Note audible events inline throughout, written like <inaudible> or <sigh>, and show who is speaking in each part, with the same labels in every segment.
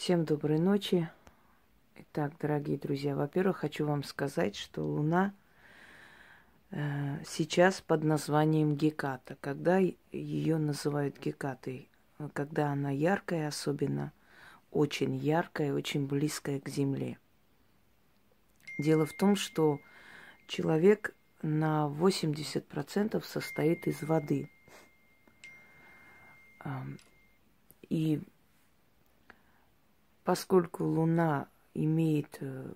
Speaker 1: Всем доброй ночи. Итак, дорогие друзья, во-первых, хочу вам сказать, что Луна э, сейчас под названием Геката. Когда ее называют Гекатой? Когда она яркая, особенно очень яркая, очень близкая к Земле. Дело в том, что человек на 80% состоит из воды. И поскольку Луна имеет э,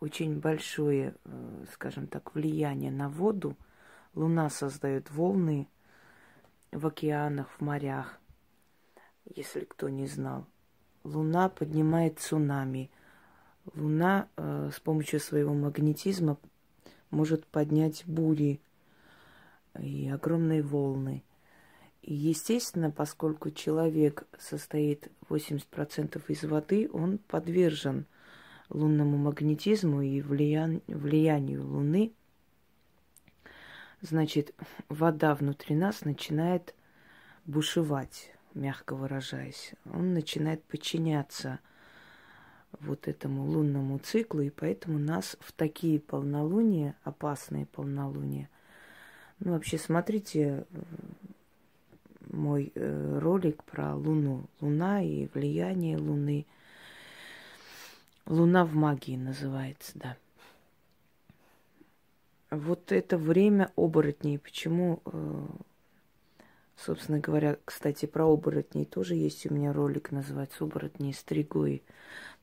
Speaker 1: очень большое, э, скажем так, влияние на воду, Луна создает волны в океанах, в морях, если кто не знал. Луна поднимает цунами. Луна э, с помощью своего магнетизма может поднять бури и огромные волны – естественно, поскольку человек состоит 80% из воды, он подвержен лунному магнетизму и влиян... влиянию Луны. Значит, вода внутри нас начинает бушевать, мягко выражаясь. Он начинает подчиняться вот этому лунному циклу, и поэтому нас в такие полнолуния, опасные полнолуния, ну, вообще, смотрите, мой э, ролик про Луну. Луна и влияние Луны. Луна в магии называется, да. Вот это время оборотней. Почему, э, собственно говоря, кстати, про оборотней тоже есть у меня ролик, называется «Оборотни стригои».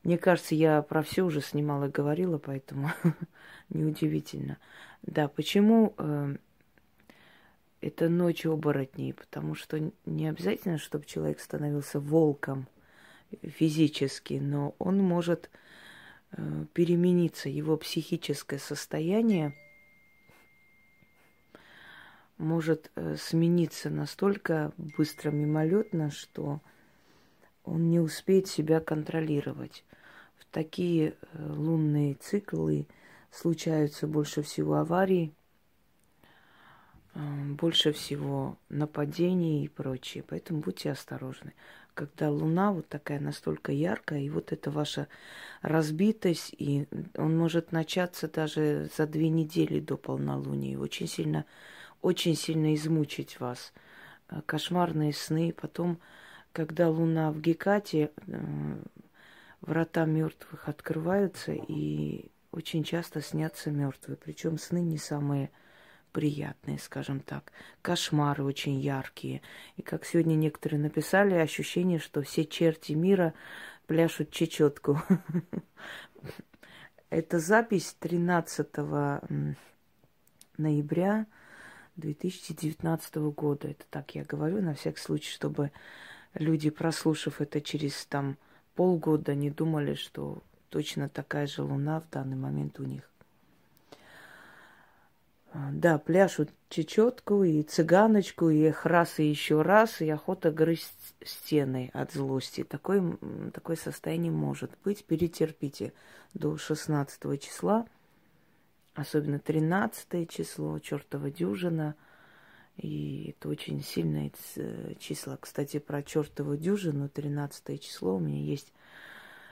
Speaker 1: Мне кажется, я про все уже снимала и говорила, поэтому <laughs> неудивительно. Да, почему э, это ночь оборотней, потому что не обязательно, чтобы человек становился волком физически, но он может э, перемениться, его психическое состояние может э, смениться настолько быстро, мимолетно, что он не успеет себя контролировать. В такие э, лунные циклы случаются больше всего аварий – больше всего нападений и прочее. Поэтому будьте осторожны. Когда луна вот такая настолько яркая, и вот эта ваша разбитость, и он может начаться даже за две недели до полнолуния, очень сильно, очень сильно измучить вас. Э, кошмарные сны. Потом, когда луна в Гекате, э, врата мертвых открываются, и очень часто снятся мертвые. Причем сны не самые приятные, скажем так. Кошмары очень яркие. И как сегодня некоторые написали, ощущение, что все черти мира пляшут чечетку. <laughs> Это запись 13 ноября 2019 года. Это так я говорю, на всякий случай, чтобы люди, прослушав это через там полгода, не думали, что точно такая же луна в данный момент у них. А, да, пляшут чечетку и цыганочку, и их раз, и еще раз, и охота грызть стены от злости. Такое, такое состояние может быть. Перетерпите до 16 числа, особенно 13 число, чертова дюжина. И это очень сильное число. Кстати, про чертову дюжину, 13 число, у меня есть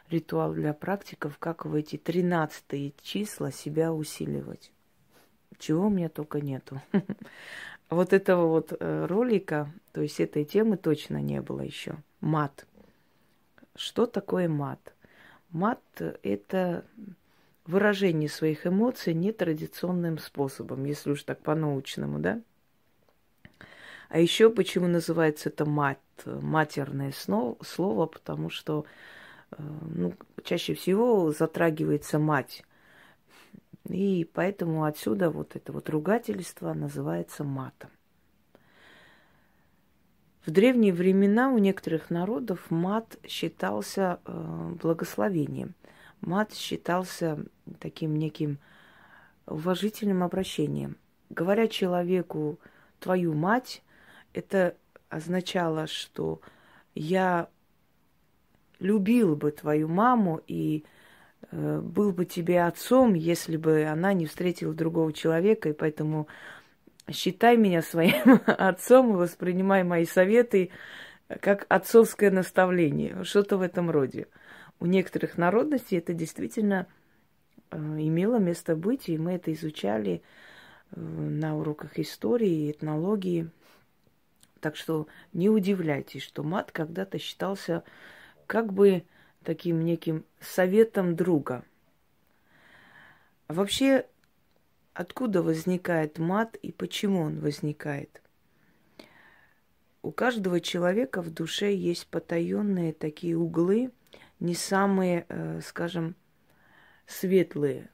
Speaker 1: ритуал для практиков, как в эти 13 числа себя усиливать чего у меня только нету. <laughs> Вот этого вот э, ролика, то есть этой темы точно не было еще. Мат. Что такое мат? Мат – это выражение своих эмоций нетрадиционным способом, если уж так по-научному, да? А еще почему называется это мат, матерное слово, потому что э, ну, чаще всего затрагивается мать. И поэтому отсюда вот это вот ругательство называется матом. В древние времена у некоторых народов мат считался э, благословением. Мат считался таким неким уважительным обращением. Говоря человеку «твою мать», это означало, что я любил бы твою маму и был бы тебе отцом, если бы она не встретила другого человека, и поэтому считай меня своим <laughs> отцом и воспринимай мои советы как отцовское наставление, что-то в этом роде. у некоторых народностей это действительно э, имело место быть, и мы это изучали э, на уроках истории этнологии. Так что не удивляйтесь, что мат когда-то считался как бы таким неким советом друга. А вообще, откуда возникает мат и почему он возникает? У каждого человека в душе есть потаенные такие углы, не самые, э, скажем, светлые.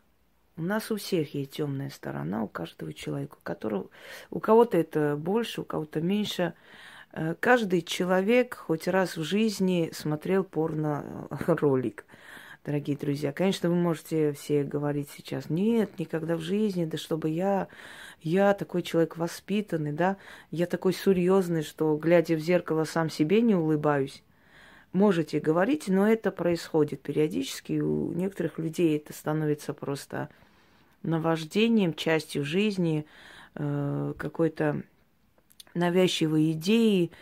Speaker 1: У нас у всех есть темная сторона, у каждого человека, у которого, у кого-то это больше, у кого-то меньше. Э, каждый человек хоть раз в жизни смотрел порно-ролик, <laughs> дорогие друзья. Конечно, вы можете все говорить сейчас, нет, никогда в жизни, да чтобы я, я такой человек воспитанный, да, я такой серьезный, что, глядя в зеркало, сам себе не улыбаюсь. Можете говорить, но это происходит периодически. У некоторых людей это становится просто наваждением, частью жизни, э, какой-то навязчивой идеей,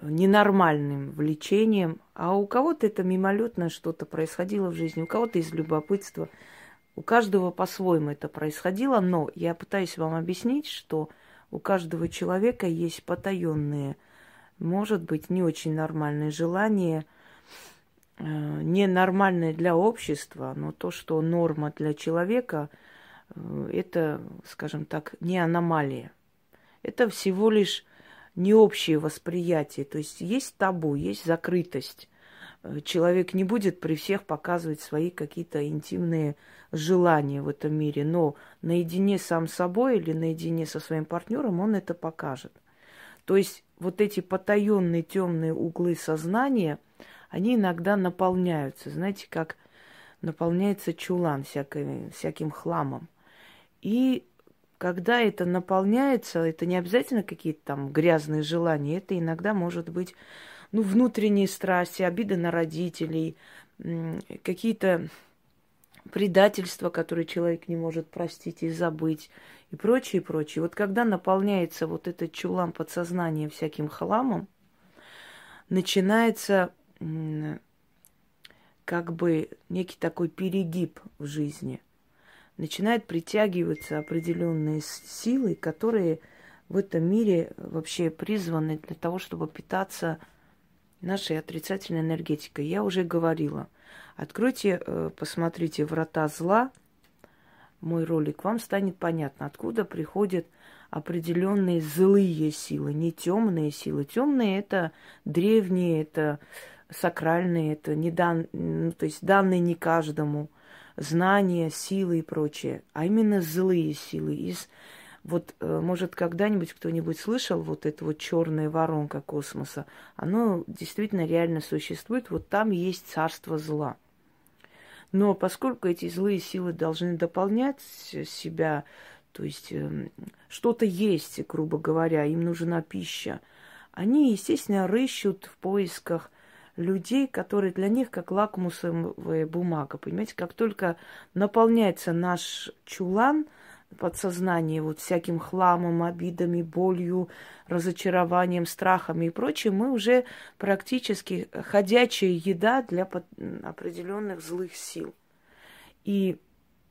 Speaker 1: ненормальным влечением, а у кого-то это мимолетно что-то происходило в жизни, у кого-то из любопытства. У каждого по-своему это происходило, но я пытаюсь вам объяснить, что у каждого человека есть потаенные, может быть, не очень нормальные желания, э, ненормальные для общества, но то, что норма для человека, э, это, скажем так, не аномалия. Это всего лишь не общее восприятие. То есть есть табу, есть закрытость. Э, человек не будет при всех показывать свои какие-то интимные желания в этом мире, но наедине сам с собой или наедине со своим партнером он это покажет. То есть вот эти потаенные темные углы сознания, они иногда наполняются, знаете, как наполняется чулан всякой, всяким хламом. И когда это наполняется, это не обязательно какие-то там грязные желания, это иногда может быть ну, внутренние страсти, обиды на родителей, какие-то предательства, которые человек не может простить и забыть, и прочее, прочее. Вот когда наполняется вот этот чулан подсознания всяким хламом, начинается как бы некий такой перегиб в жизни – начинают притягиваться определенные силы, которые в этом мире вообще призваны для того, чтобы питаться нашей отрицательной энергетикой. Я уже говорила. Откройте, э, посмотрите «Врата зла», мой ролик, вам станет понятно, откуда приходят определенные злые силы, не темные силы. Темные это древние, это сакральные, это не дан, ну, то есть данные не каждому – знания, силы и прочее, а именно злые силы. Из, вот, э, может, когда-нибудь кто-нибудь слышал вот это вот черная воронка космоса? Оно действительно реально существует. Вот там есть царство зла. Но поскольку эти злые силы должны дополнять себя, то есть э, что-то есть, грубо говоря, им нужна пища, они, естественно, рыщут в поисках людей, которые для них как лакмусовая бумага. Понимаете, как только наполняется наш чулан, подсознание вот всяким хламом, обидами, болью, разочарованием, страхами и прочим, мы уже практически ходячая еда для определенных злых сил. И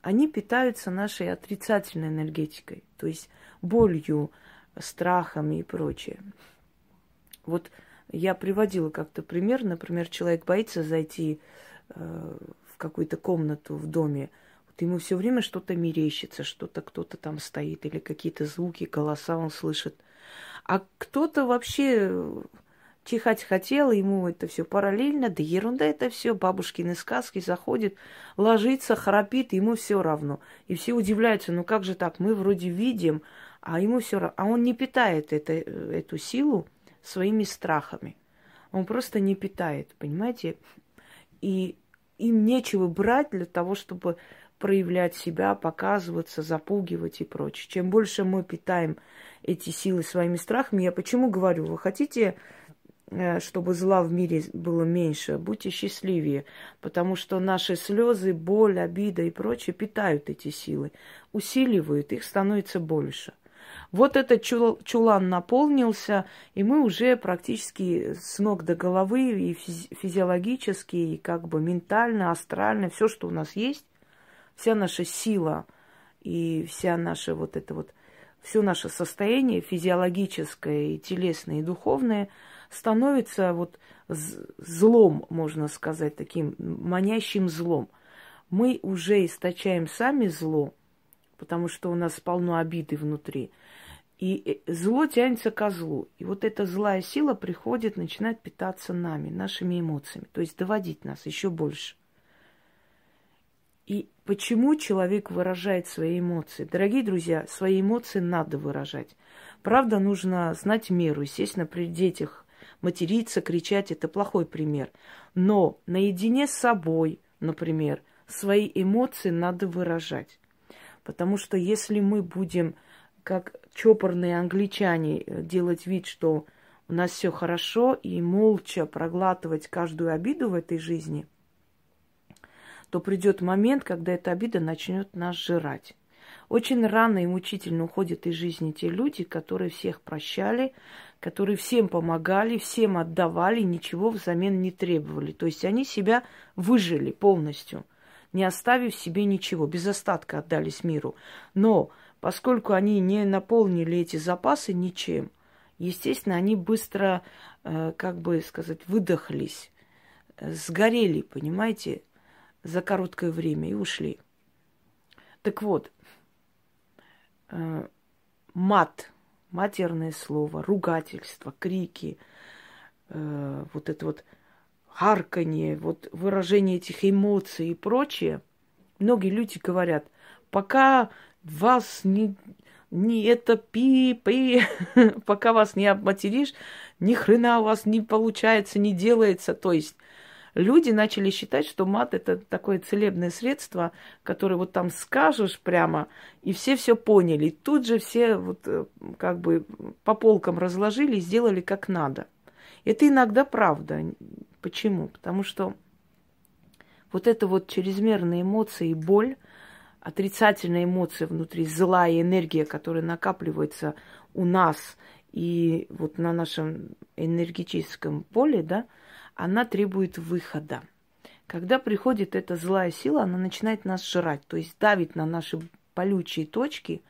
Speaker 1: они питаются нашей отрицательной энергетикой, то есть болью, страхами и прочее. Вот я приводила как-то пример. Например, человек боится зайти э, в какую-то комнату в доме. Вот ему все время что-то мерещится, что-то кто-то там стоит, или какие-то звуки, голоса он слышит. А кто-то вообще чихать хотел, ему это все параллельно, да ерунда это все, бабушкины сказки заходит, ложится, храпит, ему все равно. И все удивляются, ну как же так, мы вроде видим, а ему все равно. А он не питает это, э, эту силу, своими страхами. Он просто не питает, понимаете? И им нечего брать для того, чтобы проявлять себя, показываться, запугивать и прочее. Чем больше мы питаем эти силы своими страхами, я почему говорю, вы хотите, э, чтобы зла в мире было меньше, будьте счастливее, потому что наши слезы, боль, обида и прочее питают эти силы, усиливают, их становится больше – Вот этот чулан наполнился, и мы уже практически с ног до головы и физиологически, и как бы ментально, астрально, все, что у нас есть, вся наша сила и вся наша вот это вот, все наше состояние физиологическое и телесное и духовное становится вот злом, можно сказать, таким манящим злом. Мы уже источаем сами зло, потому что у нас полно обиды внутри. И э, зло тянется ко злу. И вот эта злая сила приходит, начинает питаться нами, нашими эмоциями, то есть доводить нас еще больше. И почему человек выражает свои эмоции? Дорогие друзья, свои эмоции надо выражать. Правда, нужно знать меру. Естественно, при детях материться, кричать – это плохой пример. Но наедине с собой, например, свои эмоции надо выражать. Потому что если мы будем, как чопорные англичане, делать вид, что у нас все хорошо, и молча проглатывать каждую обиду в этой жизни – то придет момент, когда эта обида начнет нас жрать. Очень рано и мучительно уходят из жизни те люди, которые всех прощали, которые всем помогали, всем отдавали, ничего взамен не требовали. То есть они себя выжили полностью, не оставив себе ничего, без остатка отдались миру. Но поскольку они не наполнили эти запасы ничем, естественно, они быстро, э, как бы сказать, выдохлись, э, сгорели, понимаете, за короткое время и ушли. Так вот, э, мат, матерное слово, ругательство, крики, вот это вот харканье, вот выражение этих эмоций и прочее, многие люди говорят, пока вас не, не это пи-пи, <laughs> пока вас не обматеришь, ни хрена у вас не получается, не делается. То есть люди начали считать, что мат это такое целебное средство, которое вот там скажешь прямо, и все все поняли. И тут же все вот э, как бы по полкам разложили и сделали как надо. Это иногда правда. Почему? Потому что вот это вот чрезмерные эмоции и боль, отрицательная эмоция внутри, злая энергия, которая накапливается у нас и вот на нашем энергетическом поле, да, она требует выхода. Когда приходит эта злая сила, она начинает нас жрать, то есть давит на наши болючие точки,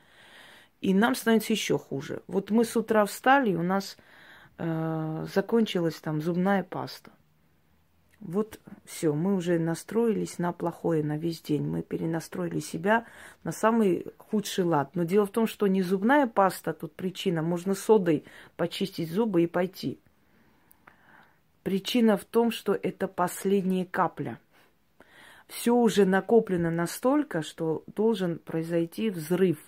Speaker 1: и нам становится еще хуже. Вот мы с утра встали, у нас э, закончилась там зубная паста. Вот все, мы уже настроились на плохое на весь день. Мы перенастроили себя на самый худший лад. Но дело в том, что не зубная паста тут причина. Можно содой почистить зубы и пойти. Причина в том, что это последняя капля. Все уже накоплено настолько, что должен произойти взрыв.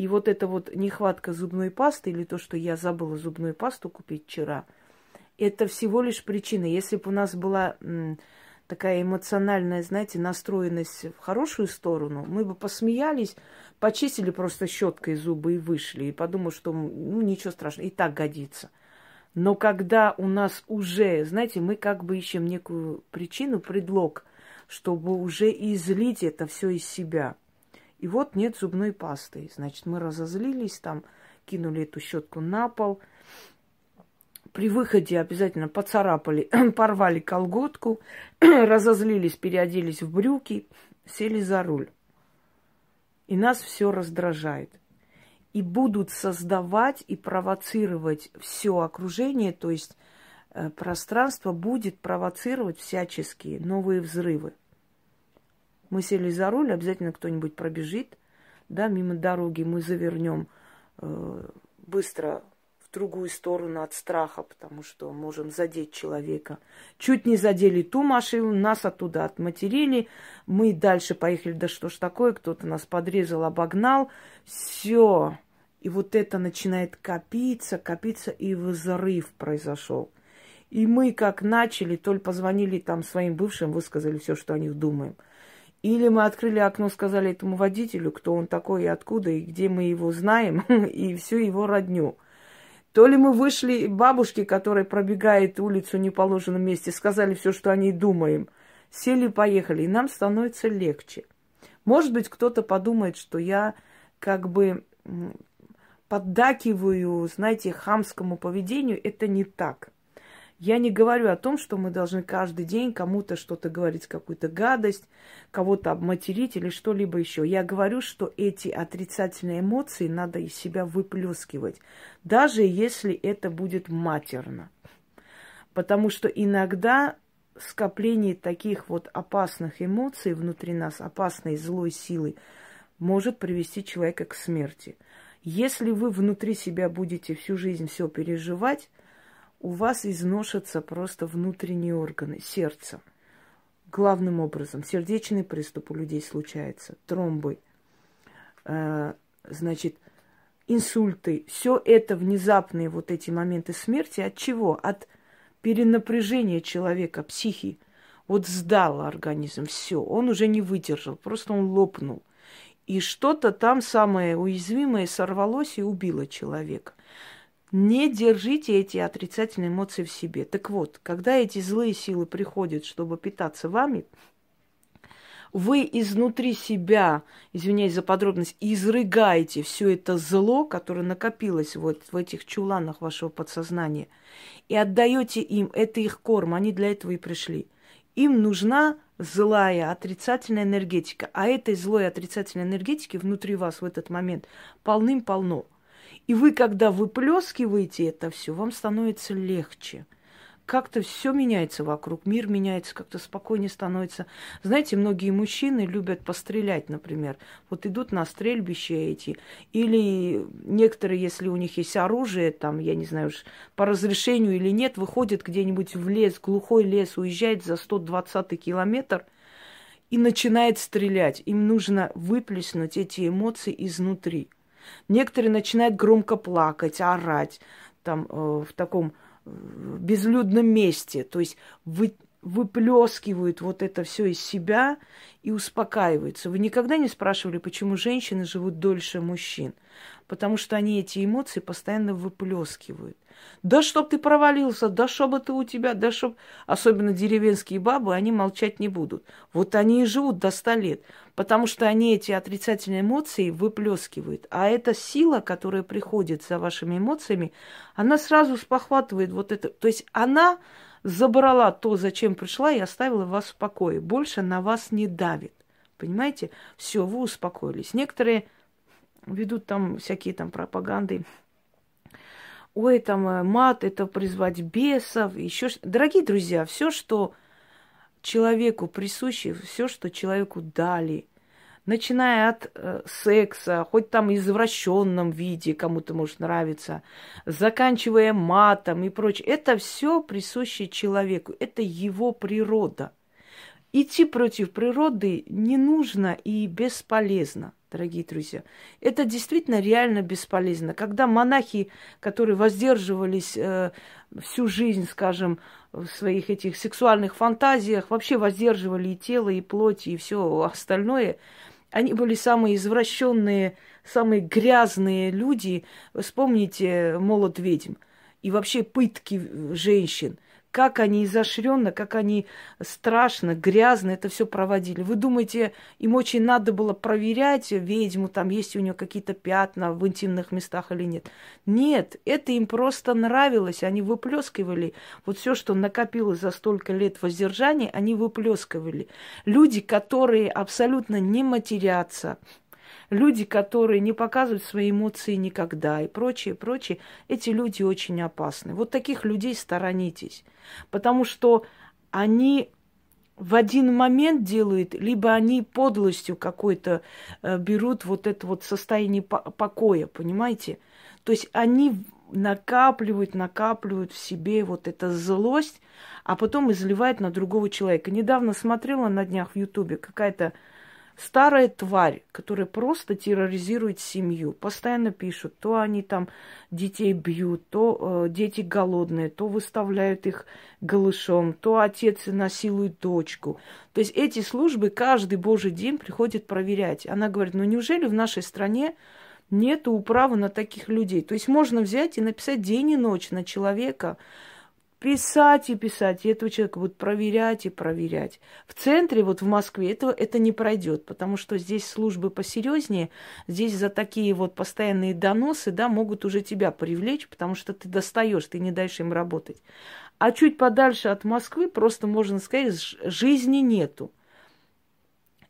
Speaker 1: И вот эта вот нехватка зубной пасты или то, что я забыла зубную пасту купить вчера, это всего лишь причина. Если бы у нас была такая эмоциональная, знаете, настроенность в хорошую сторону, мы бы посмеялись, почистили просто щеткой зубы и вышли, и подумали, что ну ничего страшного, и так годится. Но когда у нас уже, знаете, мы как бы ищем некую причину, предлог, чтобы уже излить это все из себя. И вот нет зубной пасты. Значит, мы разозлились, там кинули эту щетку на пол. При выходе обязательно поцарапали, <clears throat> порвали колготку, <clears throat> разозлились, переоделись в брюки, сели за руль. И нас все раздражает и будут создавать и провоцировать все окружение, то есть э, пространство будет провоцировать всяческие новые взрывы. Мы сели за руль, обязательно кто-нибудь пробежит, да, мимо дороги мы завернем э, быстро в другую сторону от страха, потому что можем задеть человека. Чуть не задели ту машину, нас оттуда отматерили, мы дальше поехали, да что ж такое, кто-то нас подрезал, обогнал, все. И вот это начинает копиться, копиться, и взрыв произошел. И мы как начали, то ли позвонили там своим бывшим, высказали все, что о них думаем. Или мы открыли окно, сказали этому водителю, кто он такой и откуда, и где мы его знаем, <laughs> и всю его родню. То ли мы вышли бабушке, которая пробегает улицу в неположенном месте, сказали все, что о ней думаем. Сели, поехали, и нам становится легче. Может быть, кто-то подумает, что я как бы поддакиваю, знаете, хамскому поведению, это не так. Я не говорю о том, что мы должны каждый день кому-то что-то говорить, какую-то гадость, кого-то обматерить или что-либо еще. Я говорю, что эти отрицательные эмоции надо из себя выплескивать, даже если это будет матерно. Потому что иногда скопление таких вот опасных эмоций внутри нас, опасной злой силы, может привести человека к смерти. Если вы внутри себя будете всю жизнь все переживать, у вас изношатся просто внутренние органы, сердце. Главным образом, сердечный приступ у людей случается, тромбы, э, значит, инсульты. Все это внезапные вот эти моменты смерти. От чего? От перенапряжения человека, психи. Вот сдал организм, все, он уже не выдержал, просто он лопнул. И что-то там самое уязвимое сорвалось и убило человека. Не держите эти отрицательные эмоции в себе. Так вот, когда эти злые силы приходят, чтобы питаться вами, вы изнутри себя, извиняюсь за подробность, изрыгаете все это зло, которое накопилось вот в этих чуланах вашего подсознания, и отдаете им, это их корм, они для этого и пришли. Им нужна злая, отрицательная энергетика, а этой злой отрицательной энергетики внутри вас в этот момент полным-полно. И вы, когда выплескиваете это все, вам становится легче. Как-то все меняется вокруг, мир меняется, как-то спокойнее становится. Знаете, многие мужчины любят пострелять, например. Вот идут на стрельбище эти. Или некоторые, если у них есть оружие, там, я не знаю уж, по разрешению или нет, выходят где-нибудь в лес, глухой лес, уезжает за 120 километр и начинает стрелять. Им нужно выплеснуть эти эмоции изнутри. Некоторые начинают громко плакать, орать там э, в таком э, безлюдном месте. То есть вы, выплескивают вот это все из себя и успокаиваются. Вы никогда не спрашивали, почему женщины живут дольше мужчин? Потому что они эти эмоции постоянно выплескивают. Да чтоб ты провалился, да чтобы ты у тебя, да чтоб... Особенно деревенские бабы, они молчать не будут. Вот они и живут до ста лет, потому что они эти отрицательные эмоции выплескивают. А эта сила, которая приходит за вашими эмоциями, она сразу спохватывает вот это. То есть она забрала то, зачем пришла, и оставила вас в покое. Больше на вас не давит. Понимаете? Все, вы успокоились. Некоторые ведут там всякие там пропаганды ой, там э, мат, это призвать бесов, еще Дорогие друзья, все, что человеку присуще, все, что человеку дали, начиная от э, секса, хоть там извращенном виде, кому-то может нравиться, заканчивая матом и прочее, это все присуще человеку, это его природа. Идти против природы не нужно и бесполезно дорогие друзья. Это действительно реально бесполезно. Когда монахи, которые воздерживались э, всю жизнь, скажем, в своих этих сексуальных фантазиях, вообще воздерживали и тело, и плоть, и все остальное, они были самые извращенные, самые грязные люди. Вспомните молот ведьм и вообще пытки женщин – как они изощренно, как они страшно, грязно это все проводили. Вы думаете, им очень надо было проверять ведьму, там есть у нее какие-то пятна в интимных местах или нет? Нет, это им просто нравилось. Они выплескивали вот все, что накопилось за столько лет воздержания, они выплескивали. Люди, которые абсолютно не матерятся, люди, которые не показывают свои эмоции никогда и прочее, прочее, эти люди очень опасны. Вот таких людей сторонитесь, потому что они в один момент делают, либо они подлостью какой-то э, берут вот это вот состояние покоя, понимаете? То есть они накапливают, накапливают в себе вот эту злость, а потом изливают на другого человека. Недавно смотрела на днях в Ютубе какая-то Старая тварь, которая просто терроризирует семью. Постоянно пишут, то они там детей бьют, то э, дети голодные, то выставляют их голышом, то отец насилует дочку. То есть эти службы каждый божий день приходят проверять. Она говорит, ну неужели в нашей стране нет управы на таких людей? То есть можно взять и написать день и ночь на человека, писать и писать, и этого человека будут проверять и проверять. В центре, вот в Москве, этого это не пройдет, потому что здесь службы посерьезнее, здесь за такие вот постоянные доносы, да, могут уже тебя привлечь, потому что ты достаешь, ты не даешь им работать. А чуть подальше от Москвы просто можно сказать, жизни нету.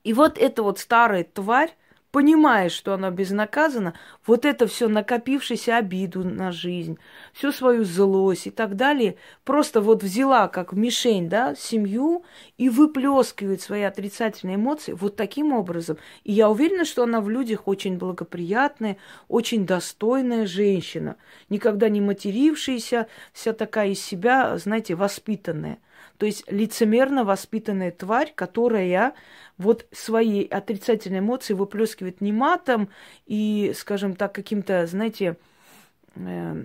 Speaker 1: И вот эта вот старая тварь, понимая, что она безнаказана, вот это все накопившуюся обиду на жизнь, всю свою злость и так далее, просто вот взяла как мишень, да, семью и выплескивает свои отрицательные эмоции вот таким образом. И я уверена, что она в людях очень благоприятная, очень достойная женщина, никогда не матерившаяся, вся такая из себя, знаете, воспитанная. То есть лицемерно воспитанная тварь, которая вот свои отрицательные эмоции выплескивает не матом и, скажем так, каким-то, знаете, э,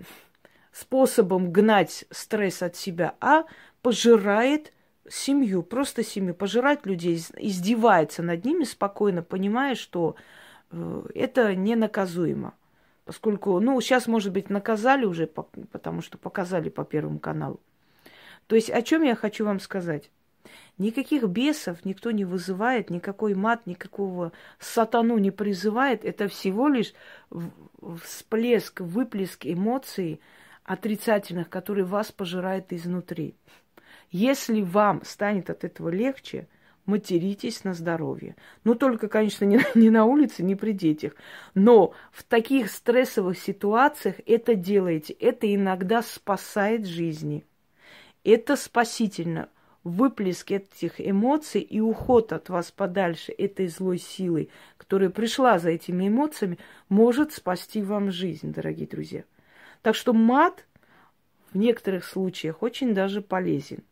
Speaker 1: способом гнать стресс от себя, а пожирает семью, просто семью, пожирает людей, издевается над ними спокойно, понимая, что э, это ненаказуемо. Поскольку, ну, сейчас, может быть, наказали уже, потому что показали по Первому каналу. То есть о чем я хочу вам сказать? Никаких бесов никто не вызывает, никакой мат, никакого сатану не призывает. Это всего лишь всплеск, выплеск эмоций отрицательных, которые вас пожирают изнутри. Если вам станет от этого легче, материтесь на здоровье. Ну, только, конечно, не, <laughs> не на улице, не при детях. Но в таких стрессовых ситуациях это делайте. Это иногда спасает жизни. Это спасительно выплеск этих эмоций и уход от вас подальше этой злой силы, которая пришла за этими эмоциями, может спасти вам жизнь, дорогие друзья. Так что мат в некоторых случаях очень даже полезен.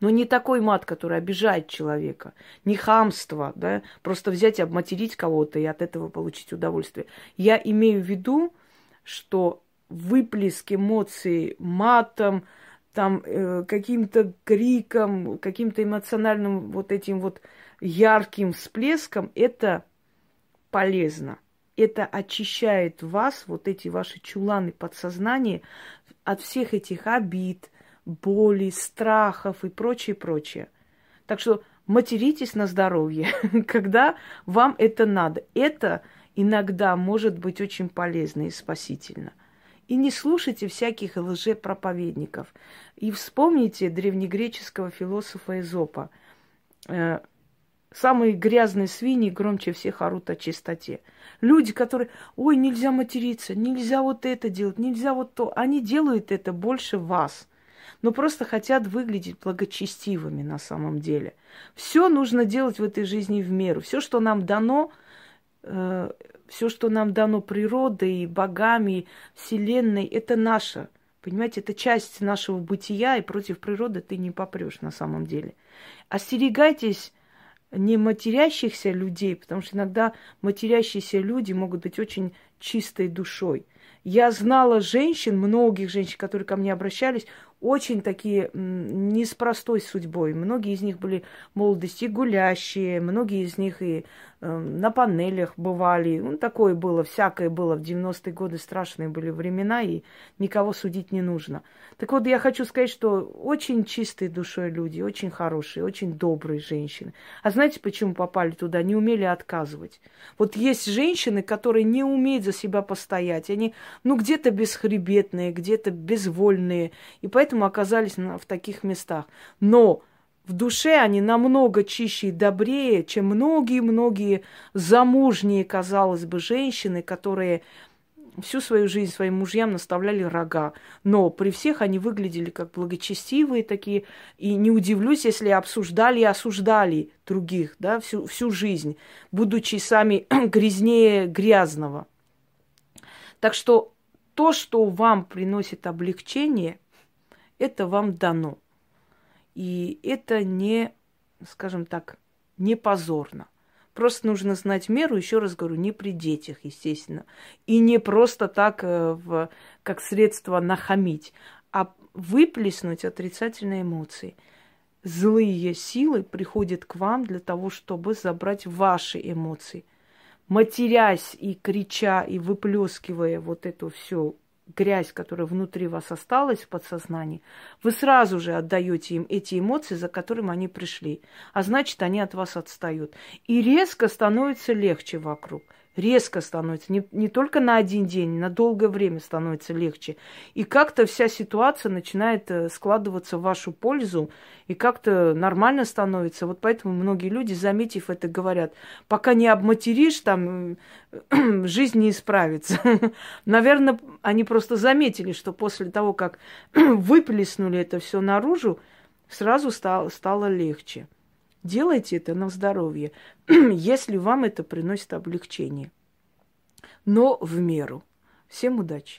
Speaker 1: Но не такой мат, который обижает человека, не хамство, да, просто взять и обматерить кого-то и от этого получить удовольствие. Я имею в виду, что выплеск эмоций матом, там э, каким-то криком, каким-то эмоциональным вот этим вот ярким всплеском, это полезно. Это очищает вас, вот эти ваши чуланы подсознания, от всех этих обид, боли, страхов и прочее, прочее. Так что материтесь на здоровье, <laughs> когда вам это надо. Это иногда может быть очень полезно и спасительно. И не слушайте всяких лжепроповедников. И вспомните древнегреческого философа Эзопа. Э, самые грязные свиньи громче всех орут о чистоте. Люди, которые, ой, нельзя материться, нельзя вот это делать, нельзя вот то. Они делают это больше вас. Но просто хотят выглядеть благочестивыми на самом деле. Все нужно делать в этой жизни в меру. Все, что нам дано, э, все, что нам дано природой, богами, вселенной, это наше. Понимаете, это часть нашего бытия, и против природы ты не попрешь на самом деле. Остерегайтесь не матерящихся людей, потому что иногда матерящиеся люди могут быть очень чистой душой. Я знала женщин, многих женщин, которые ко мне обращались, очень такие не с простой судьбой. Многие из них были молодости гулящие, многие из них и на панелях бывали. Ну, такое было, всякое было. В 90-е годы страшные были времена, и никого судить не нужно. Так вот, я хочу сказать, что очень чистые душой люди, очень хорошие, очень добрые женщины. А знаете, почему попали туда? Не умели отказывать. Вот есть женщины, которые не умеют за себя постоять. Они, ну, где-то бесхребетные, где-то безвольные. И поэтому оказались в таких местах. Но в душе они намного чище и добрее, чем многие-многие замужние, казалось бы, женщины, которые всю свою жизнь своим мужьям наставляли рога. Но при всех они выглядели как благочестивые такие. И не удивлюсь, если обсуждали и осуждали других да, всю, всю жизнь, будучи сами <clears throat> грязнее грязного. Так что то, что вам приносит облегчение, это вам дано. И это не, скажем так, не позорно. Просто нужно знать меру, еще раз говорю, не при детях, естественно. И не просто так, э, в, как средство нахамить, а выплеснуть отрицательные эмоции. Злые силы приходят к вам для того, чтобы забрать ваши эмоции. Матерясь и крича, и выплескивая вот эту всю грязь, которая внутри вас осталась в подсознании, вы сразу же отдаете им эти эмоции, за которыми они пришли. А значит, они от вас отстают. И резко становится легче вокруг резко становится. Не, не только на один день, на долгое время становится легче. И как-то вся ситуация начинает э, складываться в вашу пользу, и как-то нормально становится. Вот поэтому многие люди, заметив это, говорят, пока не обматеришь, там <clears throat> жизнь не исправится. <laughs> Наверное, они просто заметили, что после того, как <clears throat> выплеснули это все наружу, сразу стало, стало легче. Делайте это на здоровье, <clears throat> если вам это приносит облегчение. Но в меру. Всем удачи!